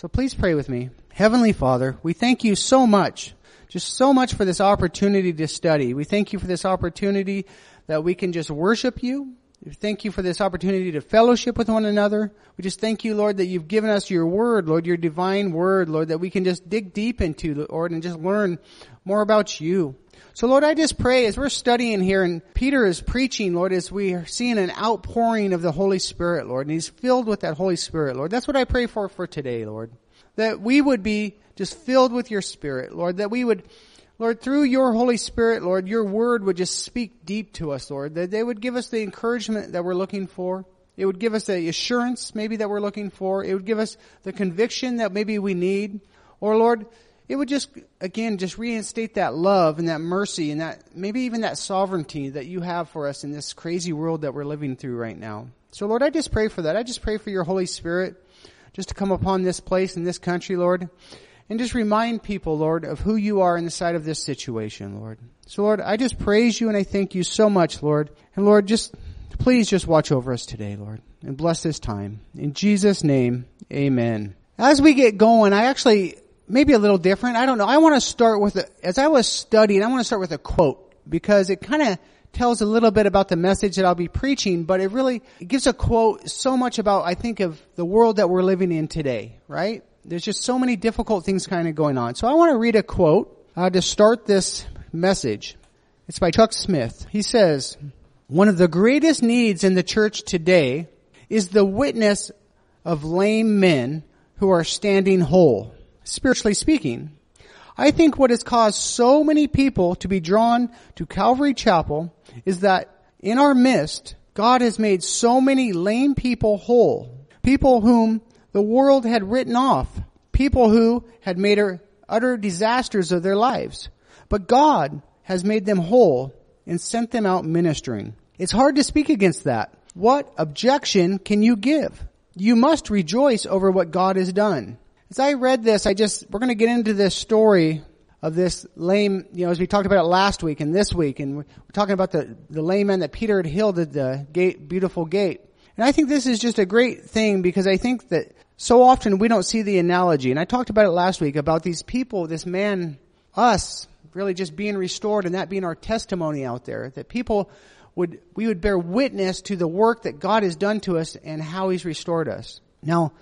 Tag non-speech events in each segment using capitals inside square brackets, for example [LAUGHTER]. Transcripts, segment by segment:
So please pray with me. Heavenly Father, we thank you so much, just so much for this opportunity to study. We thank you for this opportunity that we can just worship you. Thank you for this opportunity to fellowship with one another. We just thank you, Lord, that you've given us your word, Lord, your divine word, Lord, that we can just dig deep into, Lord, and just learn more about you. So Lord, I just pray as we're studying here and Peter is preaching, Lord, as we are seeing an outpouring of the Holy Spirit, Lord, and he's filled with that Holy Spirit, Lord. That's what I pray for for today, Lord. That we would be just filled with your Spirit, Lord, that we would, Lord, through your Holy Spirit, Lord, your word would just speak deep to us, Lord, that they would give us the encouragement that we're looking for. It would give us the assurance maybe that we're looking for. It would give us the conviction that maybe we need. Or Lord, it would just, again, just reinstate that love and that mercy and that, maybe even that sovereignty that you have for us in this crazy world that we're living through right now. So Lord, I just pray for that. I just pray for your Holy Spirit just to come upon this place and this country, Lord, and just remind people, Lord, of who you are in the sight of this situation, Lord. So Lord, I just praise you and I thank you so much, Lord. And Lord, just, please just watch over us today, Lord, and bless this time. In Jesus' name, amen. As we get going, I actually, maybe a little different. I don't know. I want to start with, a, as I was studying, I want to start with a quote because it kind of tells a little bit about the message that I'll be preaching, but it really it gives a quote so much about, I think, of the world that we're living in today, right? There's just so many difficult things kind of going on. So I want to read a quote uh, to start this message. It's by Chuck Smith. He says, one of the greatest needs in the church today is the witness of lame men who are standing whole spiritually speaking. I think what has caused so many people to be drawn to Calvary Chapel is that in our midst, God has made so many lame people whole. People whom the world had written off. People who had made utter disasters of their lives. But God has made them whole and sent them out ministering. It's hard to speak against that. What objection can you give? You must rejoice over what God has done. As I read this, I just, we're going to get into this story of this lame, you know, as we talked about it last week and this week, and we're talking about the, the lame man that Peter had healed at the gate, beautiful gate. And I think this is just a great thing because I think that so often we don't see the analogy. And I talked about it last week about these people, this man, us, really just being restored and that being our testimony out there. That people would, we would bear witness to the work that God has done to us and how He's restored us. Now,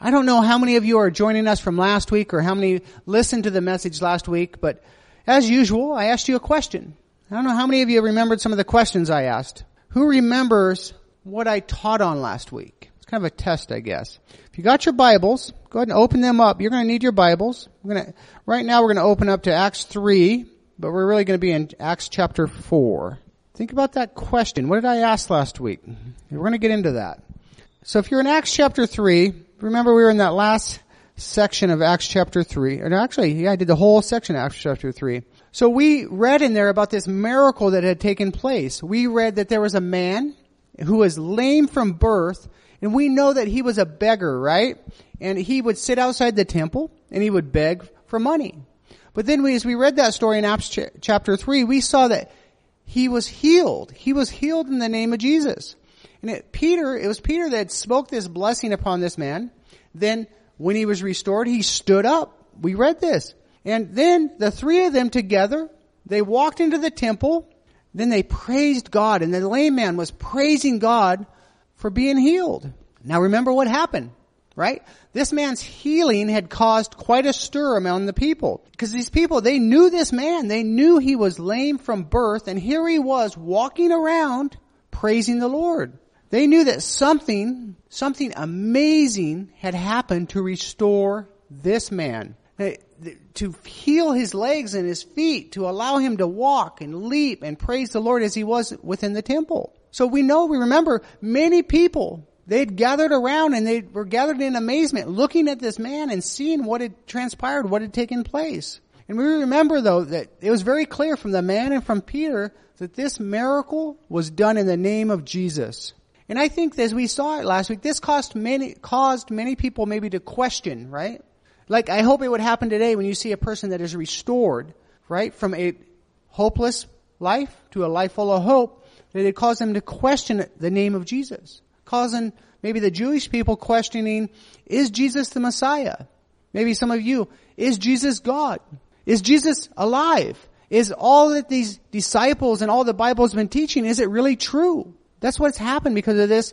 I don't know how many of you are joining us from last week or how many listened to the message last week, but as usual, I asked you a question. I don't know how many of you remembered some of the questions I asked. Who remembers what I taught on last week? It's kind of a test, I guess. If you got your Bibles, go ahead and open them up. You're going to need your Bibles. We're going to, right now we're going to open up to Acts 3, but we're really going to be in Acts chapter 4. Think about that question. What did I ask last week? We're going to get into that. So if you're in Acts chapter 3, remember we were in that last section of Acts chapter 3. And actually, yeah, I did the whole section of Acts chapter 3. So we read in there about this miracle that had taken place. We read that there was a man who was lame from birth, and we know that he was a beggar, right? And he would sit outside the temple, and he would beg for money. But then we, as we read that story in Acts ch- chapter 3, we saw that he was healed. He was healed in the name of Jesus. And it, Peter, it was Peter that spoke this blessing upon this man. Then when he was restored, he stood up. We read this. And then the three of them together, they walked into the temple. Then they praised God and the lame man was praising God for being healed. Now remember what happened, right? This man's healing had caused quite a stir among the people. Because these people, they knew this man. They knew he was lame from birth and here he was walking around praising the Lord. They knew that something, something amazing had happened to restore this man. To heal his legs and his feet, to allow him to walk and leap and praise the Lord as he was within the temple. So we know, we remember many people, they'd gathered around and they were gathered in amazement looking at this man and seeing what had transpired, what had taken place. And we remember though that it was very clear from the man and from Peter that this miracle was done in the name of Jesus. And I think as we saw it last week, this caused many, caused many people maybe to question, right? Like I hope it would happen today when you see a person that is restored, right, from a hopeless life to a life full of hope, that it caused them to question the name of Jesus. Causing maybe the Jewish people questioning, is Jesus the Messiah? Maybe some of you, is Jesus God? Is Jesus alive? Is all that these disciples and all the Bible has been teaching, is it really true? That's what's happened because of this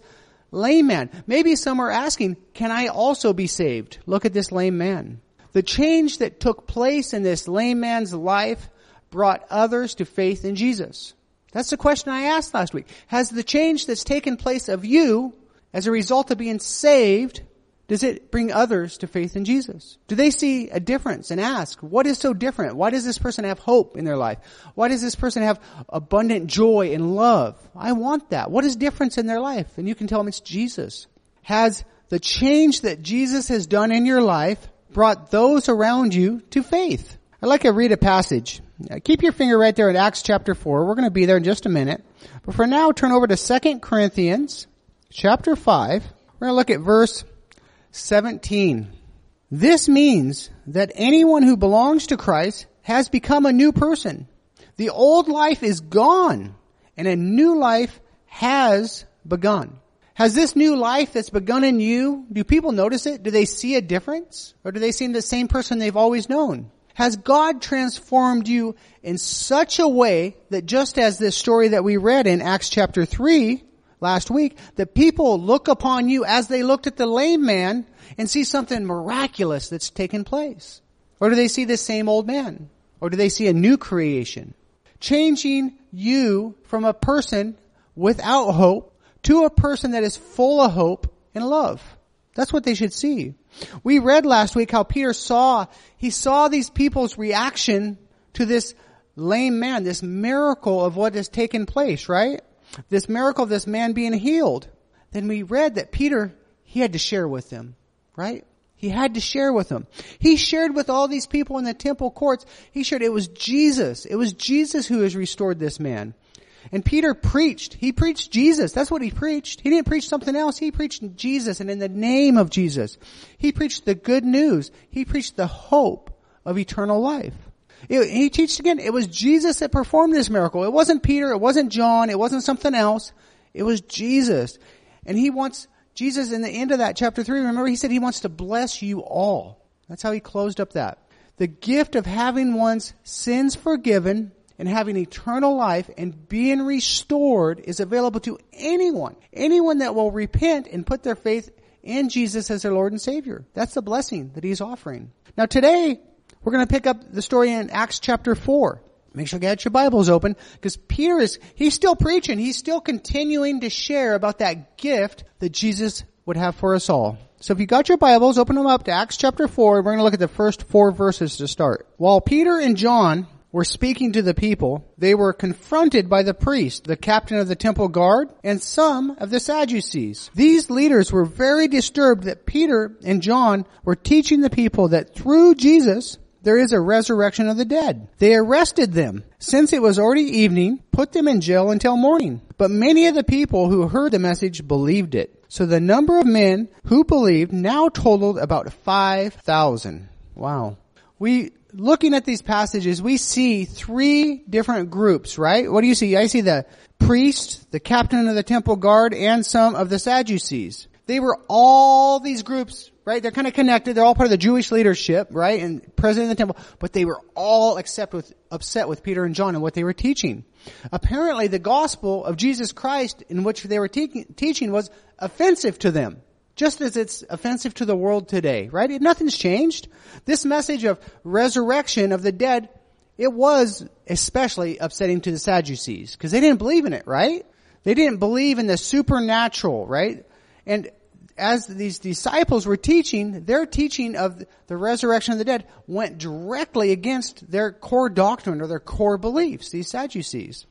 lame man. Maybe some are asking, can I also be saved? Look at this lame man. The change that took place in this lame man's life brought others to faith in Jesus. That's the question I asked last week. Has the change that's taken place of you as a result of being saved does it bring others to faith in Jesus? Do they see a difference and ask, what is so different? Why does this person have hope in their life? Why does this person have abundant joy and love? I want that. What is difference in their life? And you can tell them it's Jesus. Has the change that Jesus has done in your life brought those around you to faith? I'd like to read a passage. Keep your finger right there at Acts chapter 4. We're going to be there in just a minute. But for now, turn over to 2 Corinthians chapter 5. We're going to look at verse 17. This means that anyone who belongs to Christ has become a new person. The old life is gone and a new life has begun. Has this new life that's begun in you, do people notice it? Do they see a difference? Or do they seem the same person they've always known? Has God transformed you in such a way that just as this story that we read in Acts chapter 3, last week, that people look upon you as they looked at the lame man and see something miraculous that's taken place? Or do they see the same old man? Or do they see a new creation? Changing you from a person without hope to a person that is full of hope and love. That's what they should see. We read last week how Peter saw, he saw these people's reaction to this lame man, this miracle of what has taken place, right? This miracle of this man being healed, then we read that Peter, he had to share with them, right? He had to share with them. He shared with all these people in the temple courts. He shared it was Jesus. It was Jesus who has restored this man. And Peter preached. He preached Jesus. That's what he preached. He didn't preach something else. He preached Jesus and in the name of Jesus. He preached the good news. He preached the hope of eternal life. It, he teaches again, it was Jesus that performed this miracle. It wasn't Peter, it wasn't John, it wasn't something else. It was Jesus. And he wants, Jesus in the end of that chapter 3, remember he said he wants to bless you all. That's how he closed up that. The gift of having one's sins forgiven and having eternal life and being restored is available to anyone. Anyone that will repent and put their faith in Jesus as their Lord and Savior. That's the blessing that He's offering. Now today, we're going to pick up the story in Acts chapter 4. Make sure you get your Bibles open because Peter is, he's still preaching. He's still continuing to share about that gift that Jesus would have for us all. So if you got your Bibles, open them up to Acts chapter 4. We're going to look at the first four verses to start. While Peter and John were speaking to the people, they were confronted by the priest, the captain of the temple guard, and some of the Sadducees. These leaders were very disturbed that Peter and John were teaching the people that through Jesus, there is a resurrection of the dead. They arrested them. Since it was already evening, put them in jail until morning. But many of the people who heard the message believed it. So the number of men who believed now totaled about 5,000. Wow. We, looking at these passages, we see three different groups, right? What do you see? I see the priest, the captain of the temple guard, and some of the Sadducees. They were all these groups right? They're kind of connected. They're all part of the Jewish leadership, right? And president of the temple, but they were all upset with, upset with Peter and John and what they were teaching. Apparently the gospel of Jesus Christ in which they were te- teaching was offensive to them. Just as it's offensive to the world today, right? Nothing's changed. This message of resurrection of the dead, it was especially upsetting to the Sadducees, because they didn't believe in it, right? They didn't believe in the supernatural, right? And as these disciples were teaching, their teaching of the resurrection of the dead went directly against their core doctrine or their core beliefs, these Sadducees.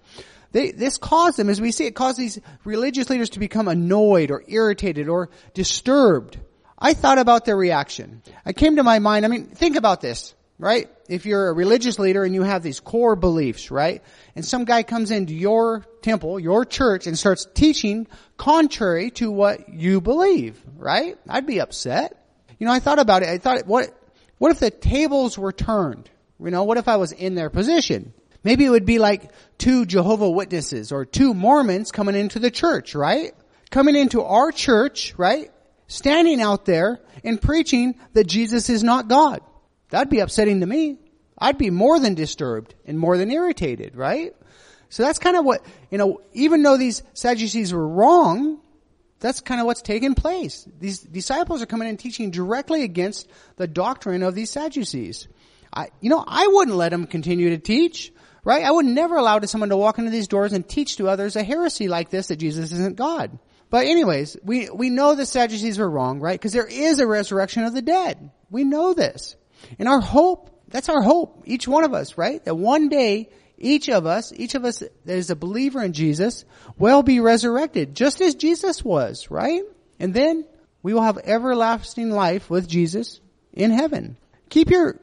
They, this caused them, as we see, it caused these religious leaders to become annoyed or irritated or disturbed. I thought about their reaction. I came to my mind, I mean, think about this right? If you're a religious leader and you have these core beliefs, right? And some guy comes into your temple, your church, and starts teaching contrary to what you believe, right? I'd be upset. You know, I thought about it. I thought, what, what if the tables were turned? You know, what if I was in their position? Maybe it would be like two Jehovah Witnesses or two Mormons coming into the church, right? Coming into our church, right? standing out there and preaching that Jesus is not God. That'd be upsetting to me. I'd be more than disturbed and more than irritated, right? So that's kind of what, you know, even though these Sadducees were wrong, that's kind of what's taking place. These disciples are coming and teaching directly against the doctrine of these Sadducees. I, you know, I wouldn't let them continue to teach, right? I would never allow someone to walk into these doors and teach to others a heresy like this that Jesus isn't God. But anyways, we, we know the Sadducees were wrong, right? Because there is a resurrection of the dead. We know this. And our hope, that's our hope, each one of us, right? That one day, each of us, each of us that is a believer in Jesus will be resurrected, just as Jesus was, right? And then we will have everlasting life with Jesus in heaven. Keep your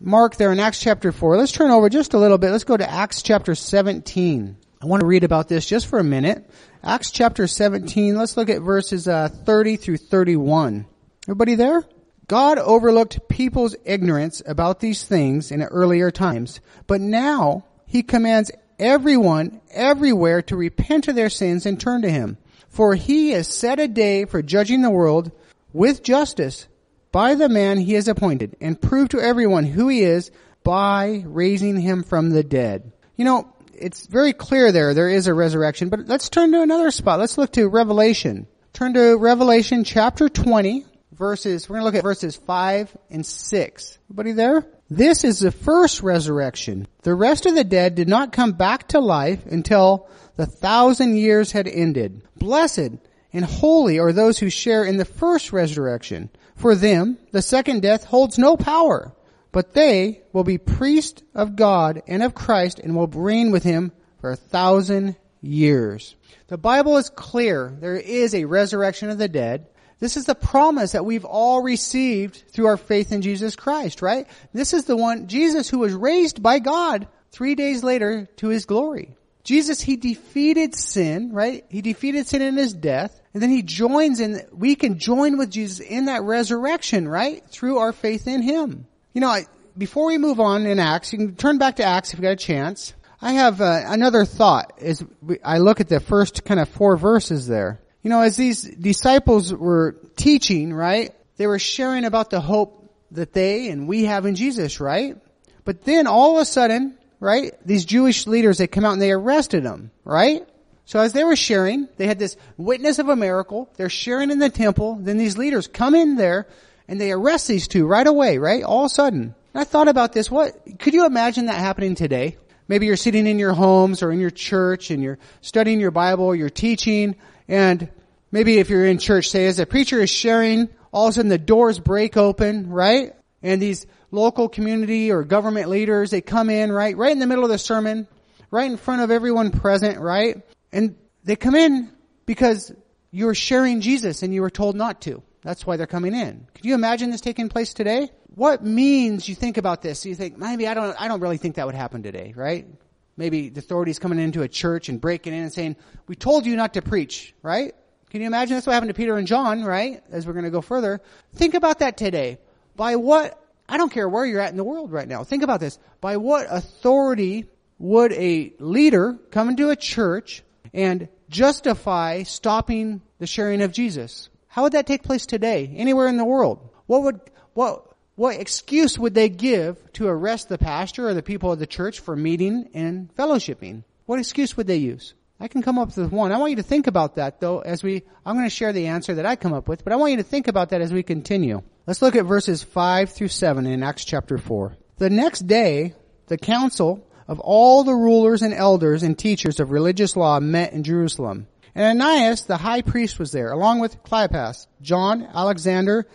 mark there in Acts chapter 4. Let's turn over just a little bit. Let's go to Acts chapter 17. I want to read about this just for a minute. Acts chapter 17, let's look at verses uh, 30 through 31. Everybody there? God overlooked people's ignorance about these things in earlier times, but now he commands everyone everywhere to repent of their sins and turn to him. For he has set a day for judging the world with justice by the man he has appointed and prove to everyone who he is by raising him from the dead. You know, it's very clear there, there is a resurrection, but let's turn to another spot. Let's look to Revelation. Turn to Revelation chapter 20, verses, we're going to look at verses 5 and 6. Everybody there? This is the first resurrection. The rest of the dead did not come back to life until the thousand years had ended. Blessed and holy are those who share in the first resurrection. For them, the second death holds no power, but they will be priests of God and of Christ and will reign with him for a thousand years. The Bible is clear. There is a resurrection of the dead. This is the promise that we've all received through our faith in Jesus Christ, right? This is the one, Jesus who was raised by God three days later to his glory. Jesus, he defeated sin, right? He defeated sin in his death. And then he joins in, we can join with Jesus in that resurrection, right? Through our faith in him. You know, I, before we move on in Acts, you can turn back to Acts if you got a chance. I have uh, another thought as I look at the first kind of four verses there. You know, as these disciples were teaching, right, they were sharing about the hope that they and we have in Jesus, right? But then all of a sudden, right, these Jewish leaders, they come out and they arrested them, right? So as they were sharing, they had this witness of a miracle. They're sharing in the temple. Then these leaders come in there and they arrest these two right away, right? All of a sudden. And I thought about this. What, could you imagine that happening today? Maybe you're sitting in your homes or in your church and you're studying your Bible, you're teaching, and maybe if you're in church, say as a preacher is sharing, all of a sudden the doors break open, right? And these local community or government leaders, they come in, right? Right in the middle of the sermon, right in front of everyone present, right? And they come in because you're sharing Jesus and you were told not to. That's why they're coming in. Can you imagine this taking place today? What means you think about this? You think, maybe I don't, I don't really think that would happen today, right? Maybe the authorities coming into a church and breaking in and saying, we told you not to preach, right? Can you imagine that's what happened to Peter and John, right? As we're going to go further. Think about that today. By what, I don't care where you're at in the world right now. Think about this. By what authority would a leader come into a church and justify stopping the sharing of Jesus? How would that take place today, anywhere in the world? What would, what, what excuse would they give to arrest the pastor or the people of the church for meeting and fellowshipping? What excuse would they use? I can come up with one. I want you to think about that though as we, I'm going to share the answer that I come up with, but I want you to think about that as we continue. Let's look at verses 5 through 7 in Acts chapter 4. The next day, the council of all the rulers and elders and teachers of religious law met in Jerusalem. And Ananias, the high priest, was there, along with Caiaphas, John, Alexander,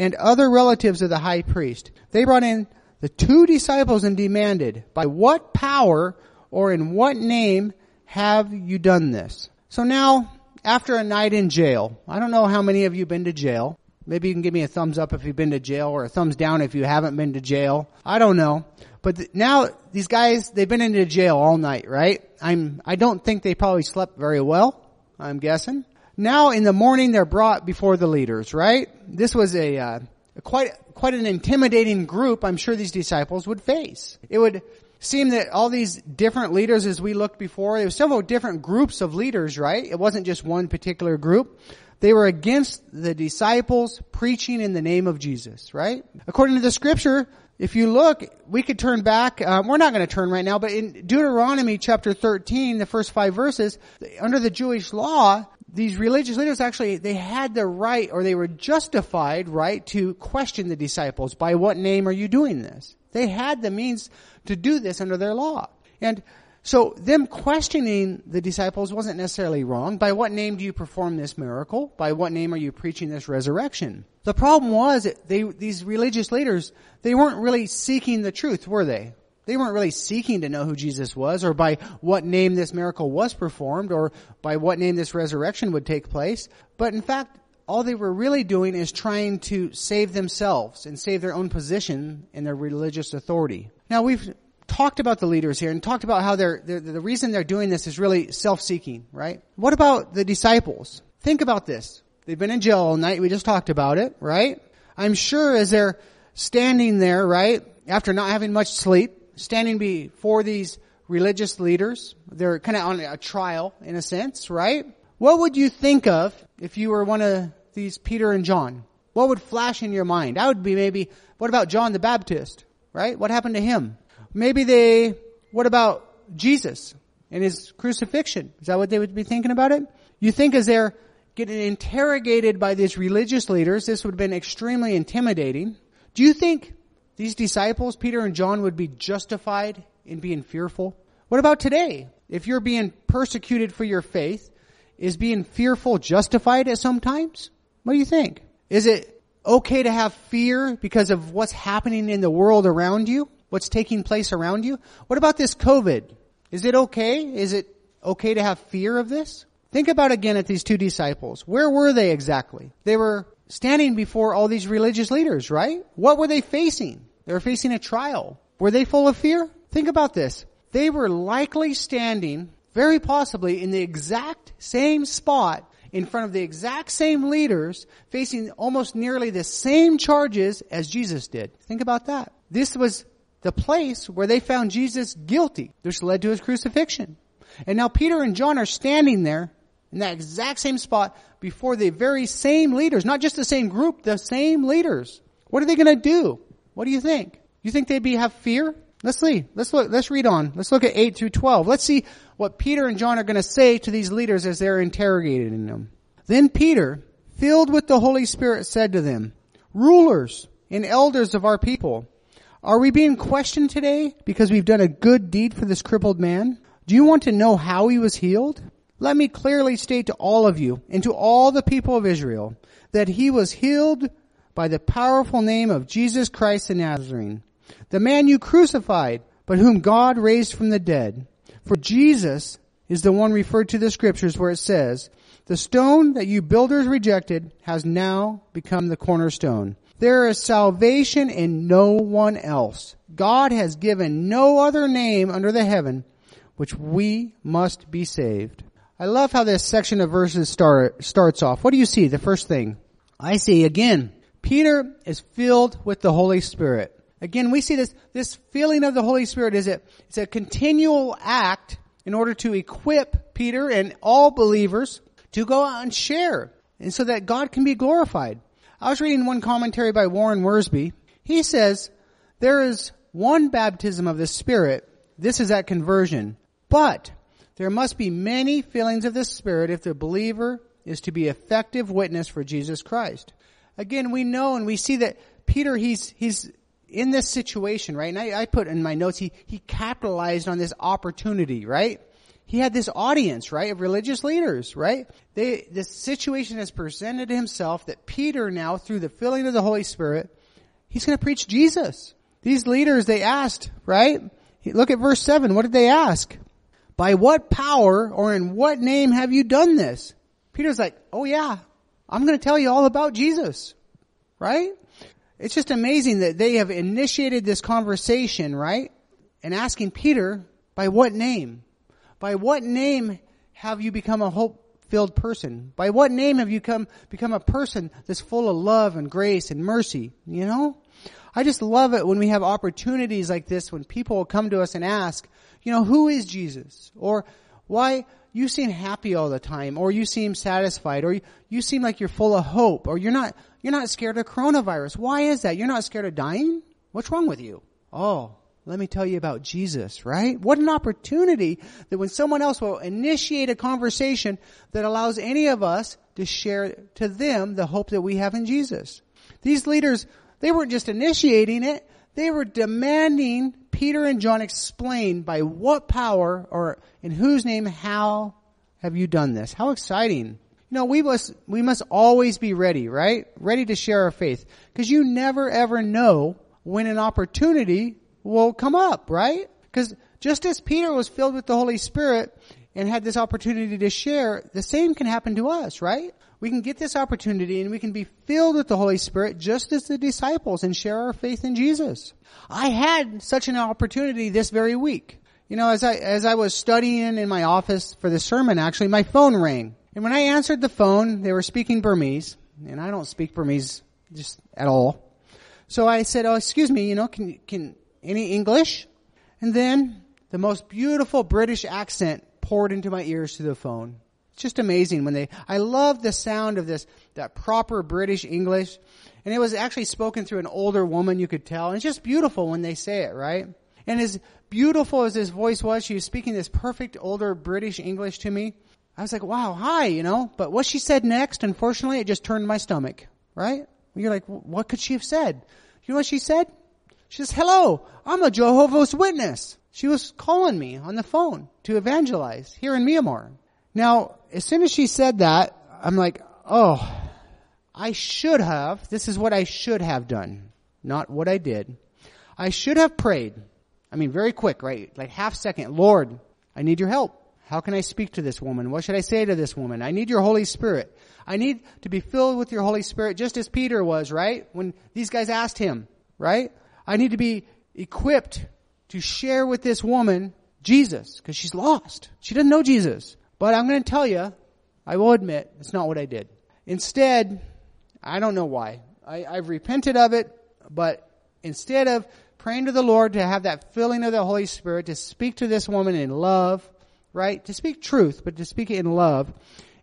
and other relatives of the high priest. They brought in the two disciples and demanded, by what power or in what name have you done this? So now, after a night in jail, I don't know how many of you have been to jail. Maybe you can give me a thumbs up if you've been to jail or a thumbs down if you haven't been to jail. I don't know. But th- now these guys, they've been into jail all night, right? I'm, I don't think they probably slept very well. I'm guessing. Now in the morning they're brought before the leaders, right? This was a, uh, quite, quite an intimidating group I'm sure these disciples would face. It would, seem that all these different leaders as we looked before, there were several different groups of leaders, right? It wasn't just one particular group. They were against the disciples preaching in the name of Jesus, right? According to the scripture, if you look, we could turn back, um, we're not going to turn right now, but in Deuteronomy chapter 13, the first five verses, under the Jewish law, these religious leaders actually, they had the right, or they were justified, right, to question the disciples. By what name are you doing this? They had the means to do this under their law. And so them questioning the disciples wasn't necessarily wrong. By what name do you perform this miracle? By what name are you preaching this resurrection? The problem was that they, these religious leaders, they weren't really seeking the truth, were they? They weren't really seeking to know who Jesus was or by what name this miracle was performed or by what name this resurrection would take place. But in fact, all they were really doing is trying to save themselves and save their own position and their religious authority. Now we've talked about the leaders here and talked about how they're, they're, the reason they're doing this is really self-seeking, right? What about the disciples? Think about this. They've been in jail all night. We just talked about it, right? I'm sure as they're standing there, right, after not having much sleep, standing before these religious leaders, they're kind of on a trial in a sense, right? What would you think of if you were one of these Peter and John? What would flash in your mind? I would be maybe, what about John the Baptist? Right? What happened to him? Maybe they, what about Jesus and his crucifixion? Is that what they would be thinking about it? You think as they're getting interrogated by these religious leaders, this would have been extremely intimidating. Do you think these disciples, Peter and John, would be justified in being fearful? What about today? If you're being persecuted for your faith, is being fearful justified at some times? What do you think? Is it okay to have fear because of what's happening in the world around you? what's taking place around you? What about this COVID? Is it okay? Is it okay to have fear of this? Think about again at these two disciples. Where were they exactly? They were standing before all these religious leaders, right? What were they facing? They were facing a trial. Were they full of fear? Think about this. They were likely standing, very possibly, in the exact same spot in front of the exact same leaders facing almost nearly the same charges as Jesus did. Think about that. This was the place where they found Jesus guilty, which led to his crucifixion. And now Peter and John are standing there in that exact same spot before the very same leaders, not just the same group, the same leaders. What are they going to do? What do you think? You think they'd be have fear? Let's see. Let's look. Let's read on. Let's look at eight through twelve. Let's see what Peter and John are going to say to these leaders as they're interrogating them. Then Peter, filled with the Holy Spirit, said to them, "Rulers and elders of our people." Are we being questioned today because we've done a good deed for this crippled man? Do you want to know how he was healed? Let me clearly state to all of you and to all the people of Israel that he was healed by the powerful name of Jesus Christ the Nazarene, the man you crucified, but whom God raised from the dead. For Jesus is the one referred to the scriptures where it says, the stone that you builders rejected has now become the cornerstone. There is salvation in no one else. God has given no other name under the heaven which we must be saved. I love how this section of verses start, starts off. What do you see? The first thing I see again, Peter is filled with the Holy Spirit. Again, we see this, this feeling of the Holy Spirit is a, it's a continual act in order to equip Peter and all believers to go out and share and so that God can be glorified. I was reading one commentary by Warren Wiersbe. He says, there is one baptism of the Spirit. This is at conversion. But there must be many fillings of the Spirit if the believer is to be effective witness for Jesus Christ. Again, we know and we see that Peter, he's, he's in this situation, right? And I, I put in my notes, he, he capitalized on this opportunity, right? he had this audience, right, of religious leaders, right? They, this situation has presented himself that Peter now, through the filling of the Holy Spirit, he's going to preach Jesus. These leaders, they asked, right? Look at verse 7. What did they ask? By what power or in what name have you done this? Peter's like, oh yeah, I'm going to tell you all about Jesus, right? It's just amazing that they have initiated this conversation, right? And asking Peter, by what name? By what name have you become a hope filled person? By what name have you come, become a person that's full of love and grace and mercy? You know? I just love it when we have opportunities like this when people will come to us and ask, you know, who is Jesus? Or why you seem happy all the time, or you seem satisfied, or you, you seem like you're full of hope, or you're not, you're not scared of coronavirus. Why is that? You're not scared of dying? What's wrong with you? Oh, let me tell you about Jesus, right? What an opportunity that when someone else will initiate a conversation that allows any of us to share to them the hope that we have in Jesus. These leaders, they weren't just initiating it, they were demanding Peter and John explain by what power or in whose name, how have you done this? How exciting. You know, we must, we must always be ready, right? Ready to share our faith. Cause you never ever know when an opportunity will come up, right? Because just as Peter was filled with the Holy Spirit and had this opportunity to share, the same can happen to us, right? We can get this opportunity and we can be filled with the Holy Spirit just as the disciples and share our faith in Jesus. I had such an opportunity this very week. You know, as I, as I was studying in my office for the sermon, actually, my phone rang. And when I answered the phone, they were speaking Burmese, and I don't speak Burmese just at all. So I said, oh, excuse me, you know, can, can, any English? And then the most beautiful British accent poured into my ears through the phone. It's just amazing when they, I love the sound of this, that proper British English. And it was actually spoken through an older woman, you could tell. And it's just beautiful when they say it, right? And as beautiful as his voice was, she was speaking this perfect older British English to me. I was like, wow, hi, you know, but what she said next, unfortunately, it just turned my stomach, right? You're like, what could she have said? You know what she said? She says, hello, I'm a Jehovah's Witness. She was calling me on the phone to evangelize here in Myanmar. Now, as soon as she said that, I'm like, oh, I should have, this is what I should have done, not what I did. I should have prayed. I mean, very quick, right? Like half second. Lord, I need your help. How can I speak to this woman? What should I say to this woman? I need your Holy Spirit. I need to be filled with your Holy Spirit just as Peter was, right? When these guys asked him, right? I need to be equipped to share with this woman Jesus because she's lost. She doesn't know Jesus. But I'm going to tell you, I will admit, it's not what I did. Instead, I don't know why. I, I've repented of it, but instead of praying to the Lord to have that filling of the Holy Spirit, to speak to this woman in love, right? To speak truth, but to speak it in love.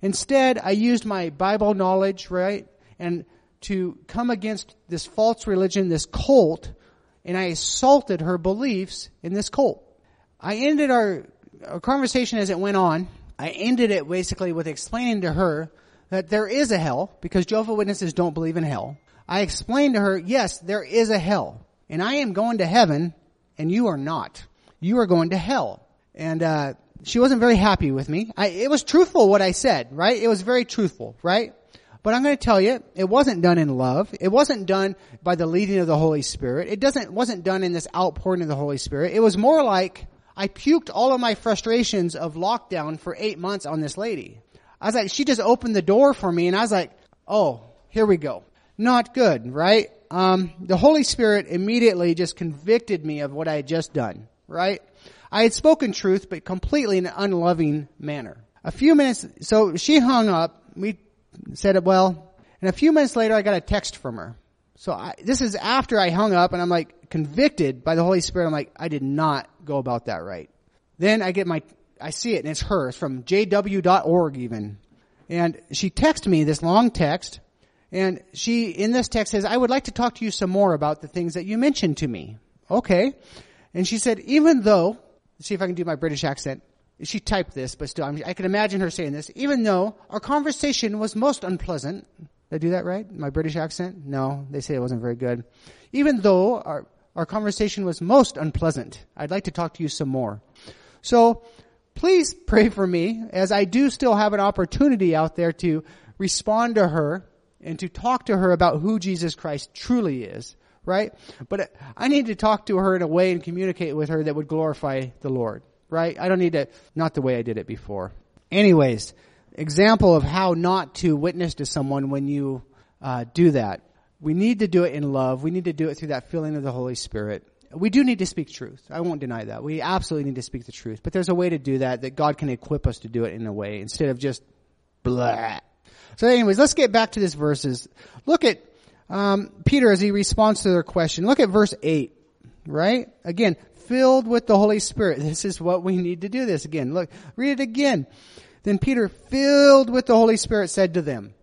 Instead, I used my Bible knowledge, right? And to come against this false religion, this cult, and I assaulted her beliefs in this cult. I ended our, our conversation as it went on. I ended it basically with explaining to her that there is a hell because Jehovah Witnesses don't believe in hell. I explained to her, yes, there is a hell and I am going to heaven and you are not. You are going to hell. And, uh, she wasn't very happy with me. I, it was truthful what I said, right? It was very truthful, right? But I'm going to tell you, it wasn't done in love. It wasn't done by the leading of the Holy Spirit. It doesn't, wasn't done in this outpouring of the Holy Spirit. It was more like I puked all of my frustrations of lockdown for eight months on this lady. I was like, she just opened the door for me and I was like, oh, here we go. Not good, right? Um, the Holy Spirit immediately just convicted me of what I had just done, right? I had spoken truth, but completely in an unloving manner. A few minutes, so she hung up. We said, it well, and a few minutes later I got a text from her. So I, this is after I hung up and I'm like convicted by the Holy Spirit. I'm like, I did not go about that right. Then I get my, I see it and it's her. It's from jw.org even. And she texted me this long text and she, in this text says, I would like to talk to you some more about the things that you mentioned to me. Okay. And she said, even though, see if I can do my British accent, she typed this, but still, I, mean, I can imagine her saying this. Even though our conversation was most unpleasant. Did I do that right? My British accent? No, they say it wasn't very good. Even though our, our conversation was most unpleasant, I'd like to talk to you some more. So, please pray for me as I do still have an opportunity out there to respond to her and to talk to her about who Jesus Christ truly is, right? But I need to talk to her in a way and communicate with her that would glorify the Lord right? I don't need to, not the way I did it before. Anyways, example of how not to witness to someone when you uh, do that. We need to do it in love. We need to do it through that feeling of the Holy Spirit. We do need to speak truth. I won't deny that. We absolutely need to speak the truth. But there's a way to do that that God can equip us to do it in a way instead of just Blah. So anyways, let's get back to this verses. Look at, um, Peter as he responds to their question. Look at verse 8, right? Again, filled with the Holy Spirit. This is what we need to do this again. Look, read it again. Then Peter, filled with the Holy Spirit, said to them,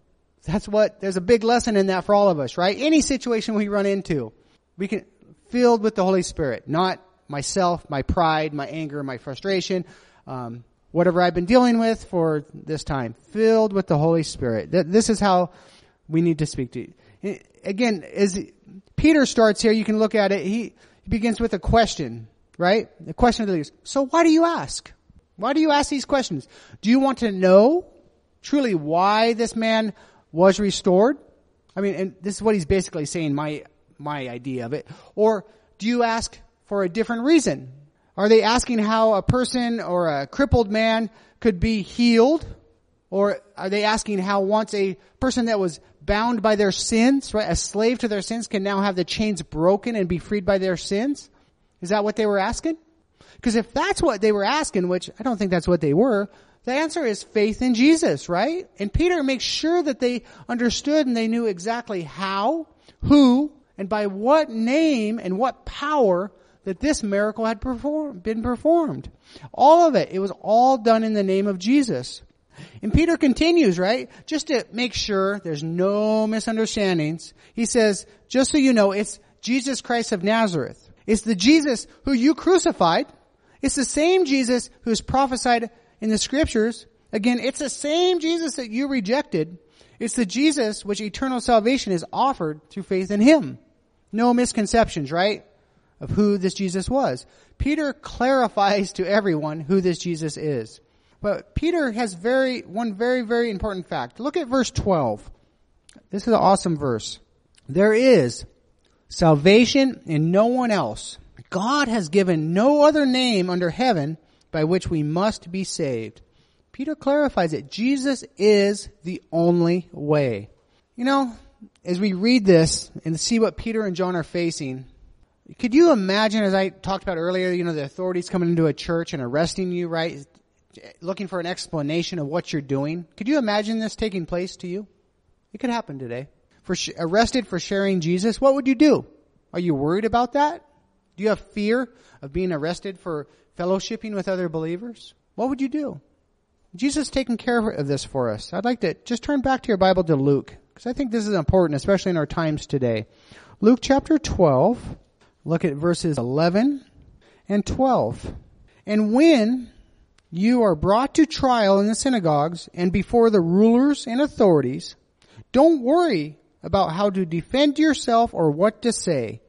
that's what, there's a big lesson in that for all of us, right? Any situation we run into, we can, filled with the Holy Spirit, not myself, my pride, my anger, my frustration, um, whatever I've been dealing with for this time, filled with the Holy Spirit. This is how we need to speak to you. Again, as Peter starts here, you can look at it, he, he begins with a question, right? The question of the leaders. So why do you ask? Why do you ask these questions? Do you want to know truly why this man was restored? I mean, and this is what he's basically saying, my, my idea of it. Or do you ask for a different reason? Are they asking how a person or a crippled man could be healed? Or are they asking how once a person that was bound by their sins, right, a slave to their sins can now have the chains broken and be freed by their sins? Is that what they were asking? Because if that's what they were asking, which I don't think that's what they were, the answer is faith in Jesus, right? And Peter makes sure that they understood and they knew exactly how, who, and by what name and what power that this miracle had perform, been performed. All of it. It was all done in the name of Jesus. And Peter continues, right? Just to make sure there's no misunderstandings. He says, just so you know, it's Jesus Christ of Nazareth. It's the Jesus who you crucified. It's the same Jesus who's prophesied in the scriptures. Again, it's the same Jesus that you rejected. It's the Jesus which eternal salvation is offered through faith in Him. No misconceptions, right? Of who this Jesus was. Peter clarifies to everyone who this Jesus is. But Peter has very, one very, very important fact. Look at verse 12. This is an awesome verse. There is salvation in no one else. God has given no other name under heaven by which we must be saved. Peter clarifies it. Jesus is the only way. You know, as we read this and see what Peter and John are facing, could you imagine, as I talked about earlier, you know, the authorities coming into a church and arresting you, right? Looking for an explanation of what you're doing. Could you imagine this taking place to you? It could happen today. For sh- arrested for sharing Jesus, what would you do? Are you worried about that? Do you have fear of being arrested for fellowshipping with other believers, what would you do? Jesus taking care of this for us. I'd like to just turn back to your Bible to Luke, because I think this is important, especially in our times today. Luke chapter 12, look at verses 11 and 12. And when you are brought to trial in the synagogues and before the rulers and authorities, don't worry about how to defend yourself or what to say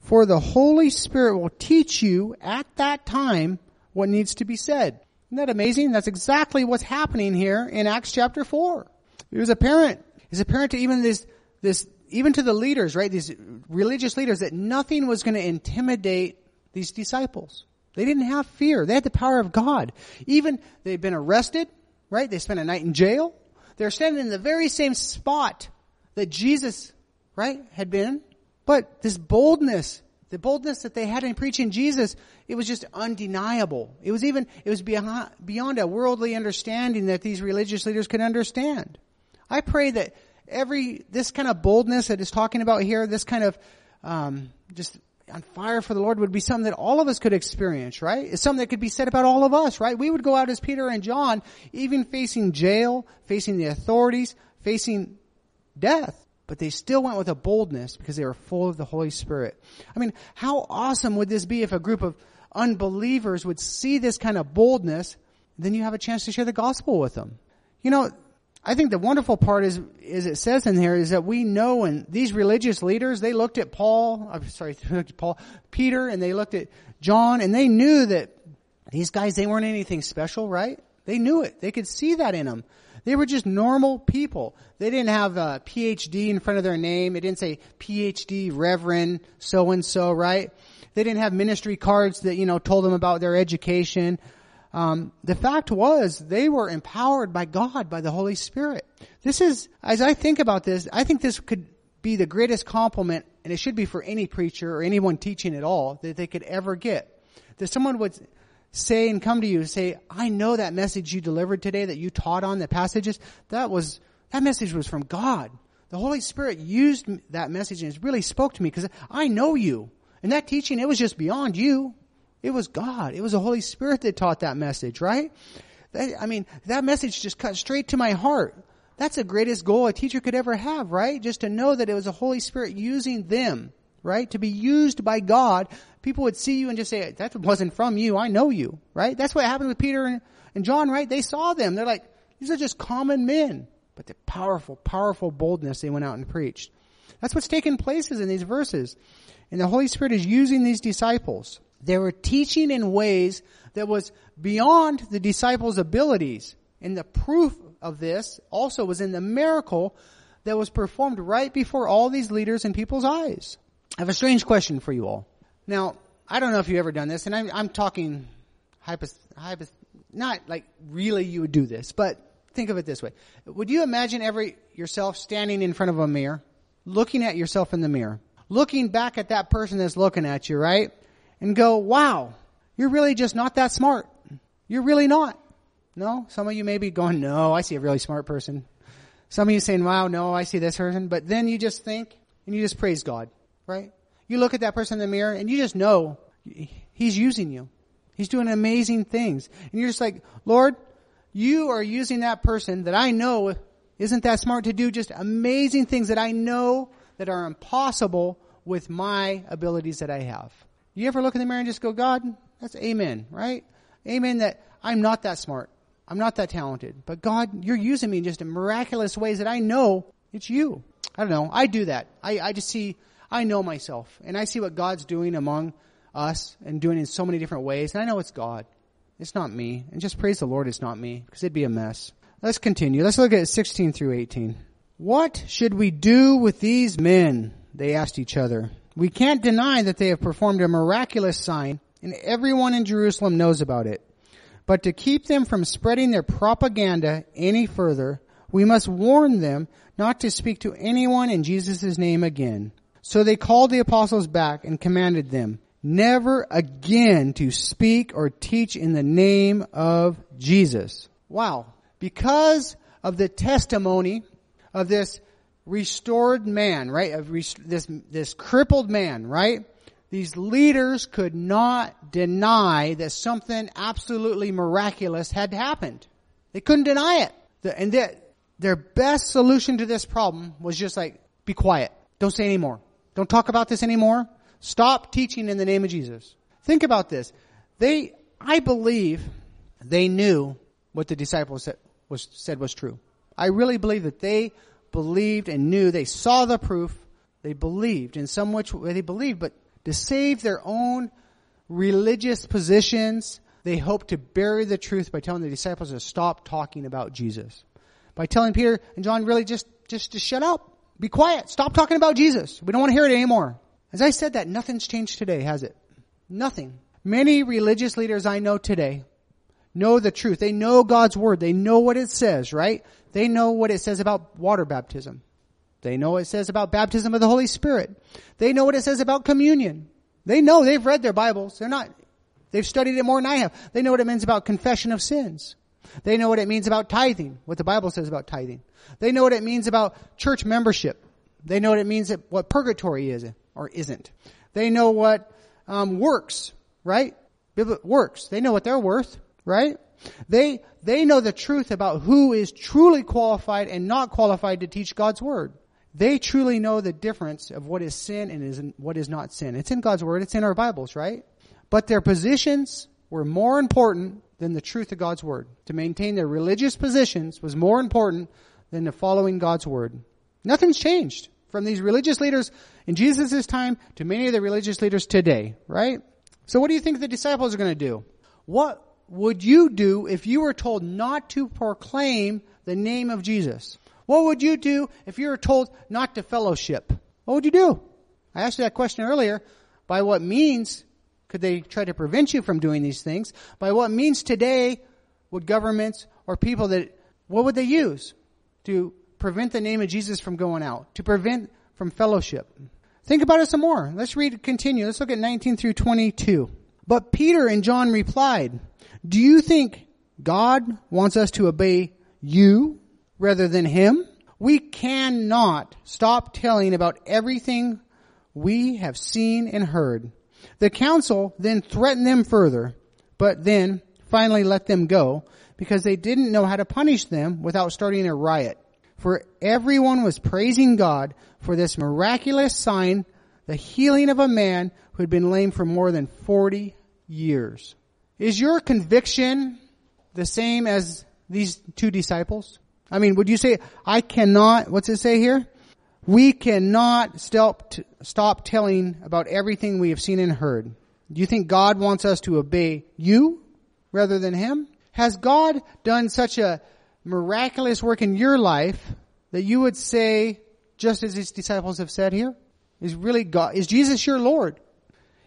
for the Holy Spirit will teach you at that time what needs to be said. Isn't that amazing? That's exactly what's happening here in Acts chapter 4. It was apparent, it's apparent to even this, this, even to the leaders, right? These religious leaders that nothing was going to intimidate these disciples. They didn't have fear. They had the power of God. Even they'd been arrested, right? They spent a night in jail. They're standing in the very same spot that Jesus, right, had been. But this boldness, the boldness that they had in preaching Jesus, it was just undeniable. It was even, it was beyond, beyond a worldly understanding that these religious leaders could understand. I pray that every, this kind of boldness that is talking about here, this kind of, um, just on fire for the Lord would be something that all of us could experience, right? It's something that could be said about all of us, right? We would go out as Peter and John, even facing jail, facing the authorities, facing death but they still went with a boldness because they were full of the Holy Spirit. I mean, how awesome would this be if a group of unbelievers would see this kind of boldness, then you have a chance to share the gospel with them. You know, I think the wonderful part is, is it says in here is that we know and these religious leaders, they looked at Paul, I'm sorry, [LAUGHS] looked at Paul, Peter, and they looked at John, and they knew that these guys, they weren't anything special, right? They knew it. They could see that in them. They were just normal people. They didn't have a PhD in front of their name. It didn't say PhD Reverend so and so, right? They didn't have ministry cards that, you know, told them about their education. Um, the fact was they were empowered by God, by the Holy Spirit. This is, as I think about this, I think this could be the greatest compliment, and it should be for any preacher or anyone teaching at all, that they could ever get. That someone would say and come to you and say, I know that message you delivered today that you taught on the passages, that was, that message was from God. The Holy Spirit used that message and it really spoke to me because I know you. And that teaching, it was just beyond you. It was God. It was the Holy Spirit that taught that message, right? That, I mean, that message just cut straight to my heart. That's the greatest goal a teacher could ever have, right? Just to know that it was the Holy Spirit using them, right? To be used by God. People would see you and just say, that wasn't from you. I know you, right? That's what happened with Peter and, and John, right? They saw them. They're like, these are just common men. But the powerful, powerful boldness they went out and preached. That's what's taking places in these verses. And the Holy Spirit is using these disciples. They were teaching in ways that was beyond the disciples' abilities. And the proof of this also was in the miracle that was performed right before all these leaders and people's eyes. I have a strange question for you all. Now, I don't know if you've ever done this, and I'm, I'm talking hypo, hypo, not like really you would do this, but think of it this way. Would you imagine every yourself standing in front of a mirror, looking at yourself in the mirror, looking back at that person that's looking at you, right? And go, wow, you're really just not that smart. You're really not. No? Some of you may be going, no, I see a really smart person. Some of you saying, wow, no, I see this person. But then you just think and you just praise God, right? You look at that person in the mirror and you just know He's using you. He's doing amazing things. And you're just like, Lord, you are using that person that I know isn't that smart to do just amazing things that I know that are impossible with my abilities that I have. You ever look in the mirror and just go, God, that's amen, right? Amen that I'm not that smart. I'm not that talented. But God, you're using me in just miraculous ways that I know it's you. I don't know. I do that. I, I just see, I know myself and I see what God's doing among us and doing in so many different ways. And I know it's God. It's not me. And just praise the Lord it's not me because it'd be a mess. Let's continue. Let's look at 16 through 18. What should we do with these men? They asked each other. We can't deny that they have performed a miraculous sign and everyone in Jerusalem knows about it. But to keep them from spreading their propaganda any further, we must warn them not to speak to anyone in Jesus' name again. So they called the apostles back and commanded them, never again to speak or teach in the name of Jesus. Wow. Because of the testimony of this restored man, right? This, this crippled man, right? These leaders could not deny that something absolutely miraculous had happened. They couldn't deny it. And that their best solution to this problem was just like, be quiet. Don't say anymore. Don't talk about this anymore. Stop teaching in the name of Jesus. Think about this. They, I believe they knew what the disciples said was, said was true. I really believe that they believed and knew. They saw the proof. They believed in some which way they believed, but to save their own religious positions, they hoped to bury the truth by telling the disciples to stop talking about Jesus. By telling Peter and John really just, just to shut up. Be quiet. Stop talking about Jesus. We don't want to hear it anymore. As I said that, nothing's changed today, has it? Nothing. Many religious leaders I know today know the truth. They know God's word. They know what it says, right? They know what it says about water baptism. They know what it says about baptism of the Holy Spirit. They know what it says about communion. They know they've read their Bibles. They're not, they've studied it more than I have. They know what it means about confession of sins. They know what it means about tithing, what the Bible says about tithing. They know what it means about church membership. They know what it means that what purgatory is or isn't. They know what um, works, right? Biblical works. They know what they're worth, right? They they know the truth about who is truly qualified and not qualified to teach God's word. They truly know the difference of what is sin and is what is not sin. It's in God's Word, it's in our Bibles, right? But their positions were more important than the truth of God's Word. To maintain their religious positions was more important than the following God's Word. Nothing's changed from these religious leaders in Jesus' time to many of the religious leaders today, right? So what do you think the disciples are going to do? What would you do if you were told not to proclaim the name of Jesus? What would you do if you were told not to fellowship? What would you do? I asked you that question earlier. By what means could they try to prevent you from doing these things? By what means today would governments or people that, what would they use to prevent the name of Jesus from going out? To prevent from fellowship? Think about it some more. Let's read, continue. Let's look at 19 through 22. But Peter and John replied, do you think God wants us to obey you rather than him? We cannot stop telling about everything we have seen and heard. The council then threatened them further, but then finally let them go because they didn't know how to punish them without starting a riot. For everyone was praising God for this miraculous sign, the healing of a man who had been lame for more than 40 years. Is your conviction the same as these two disciples? I mean, would you say, I cannot, what's it say here? We cannot stop, stop telling about everything we have seen and heard. Do you think God wants us to obey you rather than Him? Has God done such a miraculous work in your life that you would say, just as His disciples have said here, is really God, is Jesus your Lord?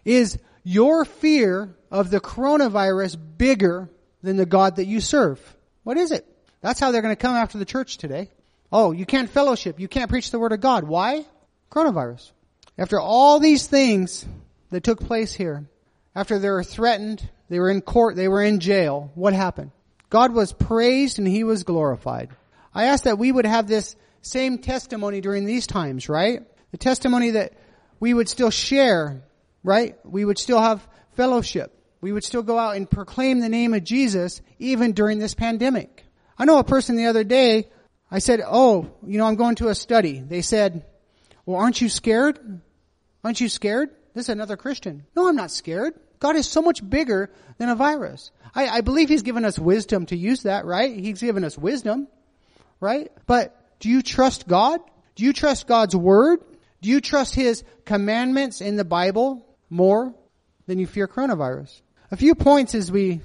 Is your fear of the coronavirus bigger than the God that you serve? What is it? That's how they're going to come after the church today. Oh, you can't fellowship. You can't preach the word of God. Why? Coronavirus. After all these things that took place here, after they were threatened, they were in court, they were in jail, what happened? God was praised and He was glorified. I ask that we would have this same testimony during these times, right? The testimony that we would still share, right? We would still have fellowship. We would still go out and proclaim the name of Jesus even during this pandemic. I know a person the other day I said, oh, you know, I'm going to a study. They said, well, aren't you scared? Aren't you scared? This is another Christian. No, I'm not scared. God is so much bigger than a virus. I, I believe He's given us wisdom to use that, right? He's given us wisdom, right? But do you trust God? Do you trust God's Word? Do you trust His commandments in the Bible more than you fear coronavirus? A few points as we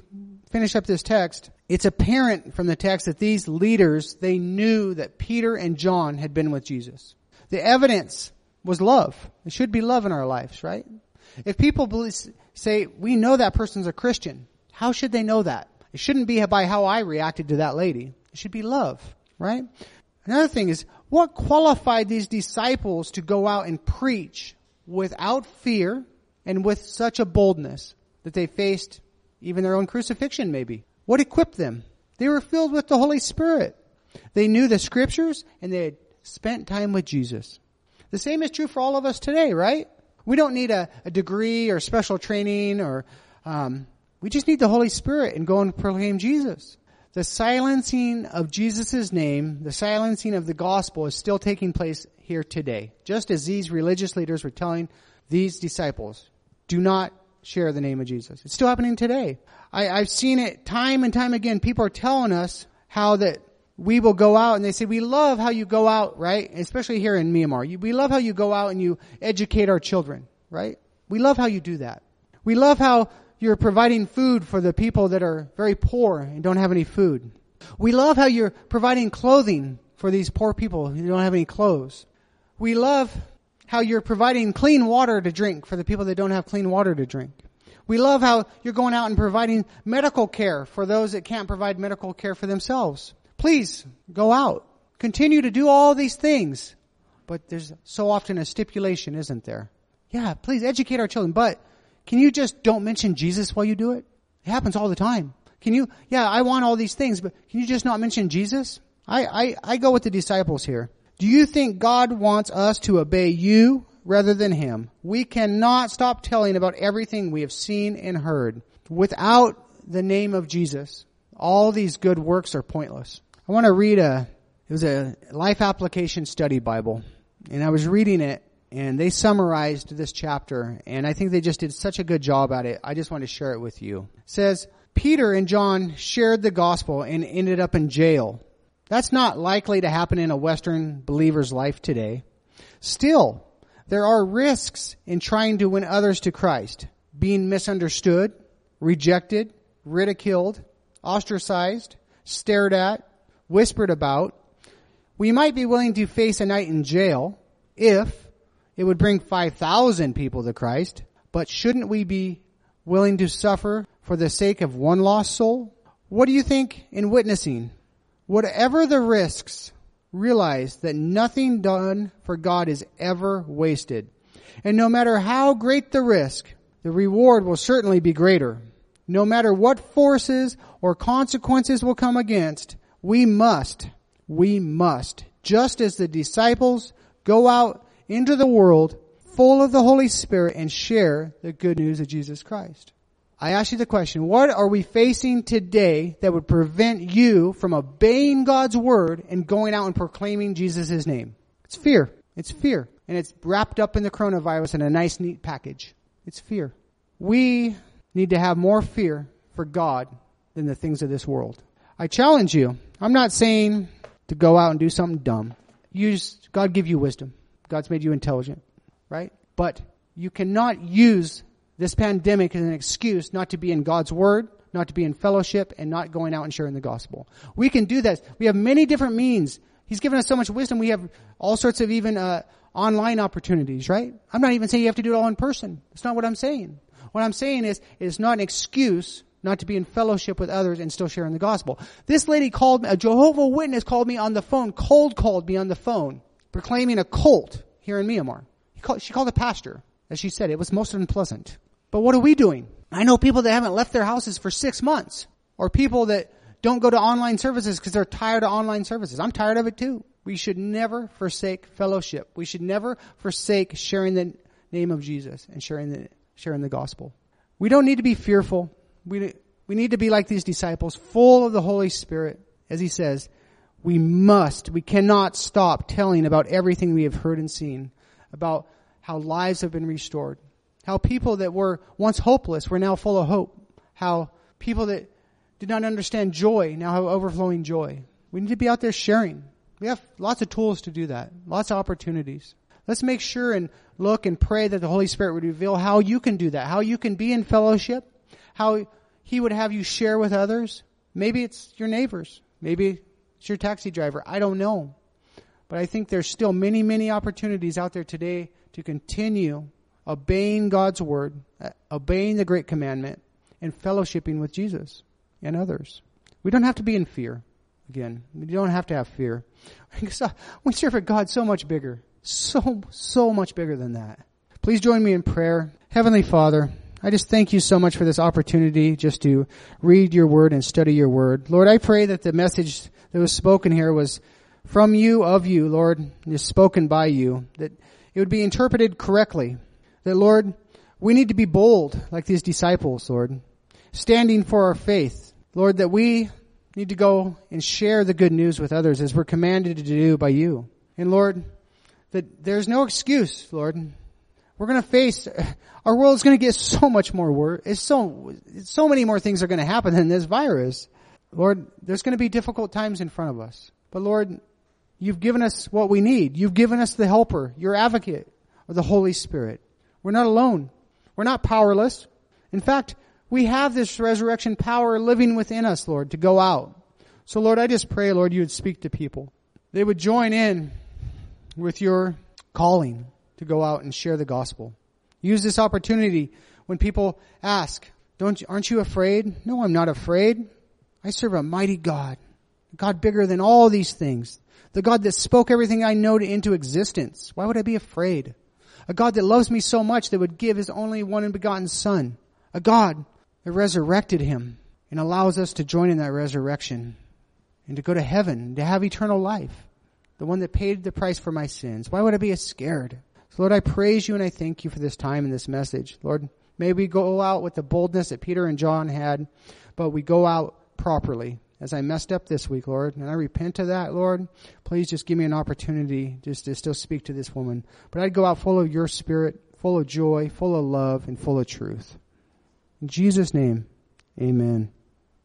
finish up this text. It's apparent from the text that these leaders, they knew that Peter and John had been with Jesus. The evidence was love. It should be love in our lives, right? If people believe, say, we know that person's a Christian, how should they know that? It shouldn't be by how I reacted to that lady. It should be love, right? Another thing is, what qualified these disciples to go out and preach without fear and with such a boldness that they faced even their own crucifixion maybe? What equipped them? They were filled with the Holy Spirit. They knew the scriptures and they had spent time with Jesus. The same is true for all of us today, right? We don't need a, a degree or special training or, um, we just need the Holy Spirit and go and proclaim Jesus. The silencing of Jesus' name, the silencing of the gospel is still taking place here today. Just as these religious leaders were telling these disciples, do not share the name of Jesus. It's still happening today. I, I've seen it time and time again. People are telling us how that we will go out and they say, we love how you go out, right? Especially here in Myanmar. We love how you go out and you educate our children, right? We love how you do that. We love how you're providing food for the people that are very poor and don't have any food. We love how you're providing clothing for these poor people who don't have any clothes. We love how you're providing clean water to drink for the people that don't have clean water to drink. We love how you're going out and providing medical care for those that can't provide medical care for themselves. Please go out. Continue to do all these things. But there's so often a stipulation, isn't there? Yeah, please educate our children, but can you just don't mention Jesus while you do it? It happens all the time. Can you, yeah, I want all these things, but can you just not mention Jesus? I, I, I go with the disciples here. Do you think God wants us to obey you rather than Him? We cannot stop telling about everything we have seen and heard. Without the name of Jesus, all these good works are pointless. I want to read a, it was a life application study Bible, and I was reading it, and they summarized this chapter, and I think they just did such a good job at it. I just want to share it with you. It says, Peter and John shared the gospel and ended up in jail. That's not likely to happen in a Western believer's life today. Still, there are risks in trying to win others to Christ. Being misunderstood, rejected, ridiculed, ostracized, stared at, whispered about. We might be willing to face a night in jail if it would bring 5,000 people to Christ, but shouldn't we be willing to suffer for the sake of one lost soul? What do you think in witnessing? Whatever the risks, realize that nothing done for God is ever wasted. And no matter how great the risk, the reward will certainly be greater. No matter what forces or consequences will come against, we must, we must, just as the disciples go out into the world full of the Holy Spirit and share the good news of Jesus Christ. I ask you the question, what are we facing today that would prevent you from obeying God's word and going out and proclaiming Jesus' name? It's fear. It's fear. And it's wrapped up in the coronavirus in a nice, neat package. It's fear. We need to have more fear for God than the things of this world. I challenge you. I'm not saying to go out and do something dumb. Use, God give you wisdom. God's made you intelligent, right? But you cannot use this pandemic is an excuse not to be in God's Word, not to be in fellowship, and not going out and sharing the gospel. We can do that. We have many different means. He's given us so much wisdom. We have all sorts of even uh, online opportunities, right? I'm not even saying you have to do it all in person. That's not what I'm saying. What I'm saying is, it's not an excuse not to be in fellowship with others and still sharing the gospel. This lady called me, a Jehovah Witness called me on the phone, cold called me on the phone, proclaiming a cult here in Myanmar. Called, she called a pastor. As she said, it was most unpleasant. But what are we doing? I know people that haven't left their houses for six months. Or people that don't go to online services because they're tired of online services. I'm tired of it too. We should never forsake fellowship. We should never forsake sharing the name of Jesus and sharing the, sharing the gospel. We don't need to be fearful. We, we need to be like these disciples, full of the Holy Spirit. As he says, we must, we cannot stop telling about everything we have heard and seen, about how lives have been restored, how people that were once hopeless were now full of hope, how people that did not understand joy now have overflowing joy. We need to be out there sharing. We have lots of tools to do that, lots of opportunities. Let's make sure and look and pray that the Holy Spirit would reveal how you can do that, how you can be in fellowship, how He would have you share with others. Maybe it's your neighbors. Maybe it's your taxi driver. I don't know. But I think there's still many, many opportunities out there today to continue obeying God's word, uh, obeying the great commandment, and fellowshipping with Jesus and others. We don't have to be in fear. Again, we don't have to have fear. [LAUGHS] We serve a God so much bigger so, so much bigger than that. Please join me in prayer. Heavenly Father, I just thank you so much for this opportunity just to read your word and study your word. Lord, I pray that the message that was spoken here was from you, of you, Lord, is spoken by you, that it would be interpreted correctly. That, Lord, we need to be bold like these disciples, Lord, standing for our faith. Lord, that we need to go and share the good news with others as we're commanded to do by you. And Lord, that there's no excuse, Lord. We're going to face, our world's going to get so much more worse. It's so, so many more things are going to happen than this virus. Lord, there's going to be difficult times in front of us. But Lord, you've given us what we need. You've given us the helper, your advocate, or the Holy Spirit. We're not alone. We're not powerless. In fact, we have this resurrection power living within us, Lord, to go out. So Lord, I just pray, Lord, you would speak to people. They would join in with your calling to go out and share the gospel. Use this opportunity when people ask, don't, aren't you afraid? No, I'm not afraid. I serve a mighty God. God bigger than all these things. The God that spoke everything I know into existence. Why would I be afraid? A God that loves me so much that would give his only one and begotten son. A God that resurrected him and allows us to join in that resurrection and to go to heaven, to have eternal life the one that paid the price for my sins. Why would I be scared? So Lord, I praise you and I thank you for this time and this message. Lord, may we go out with the boldness that Peter and John had, but we go out properly. As I messed up this week, Lord, and I repent of that, Lord, please just give me an opportunity just to still speak to this woman. But I'd go out full of your spirit, full of joy, full of love, and full of truth. In Jesus' name, amen.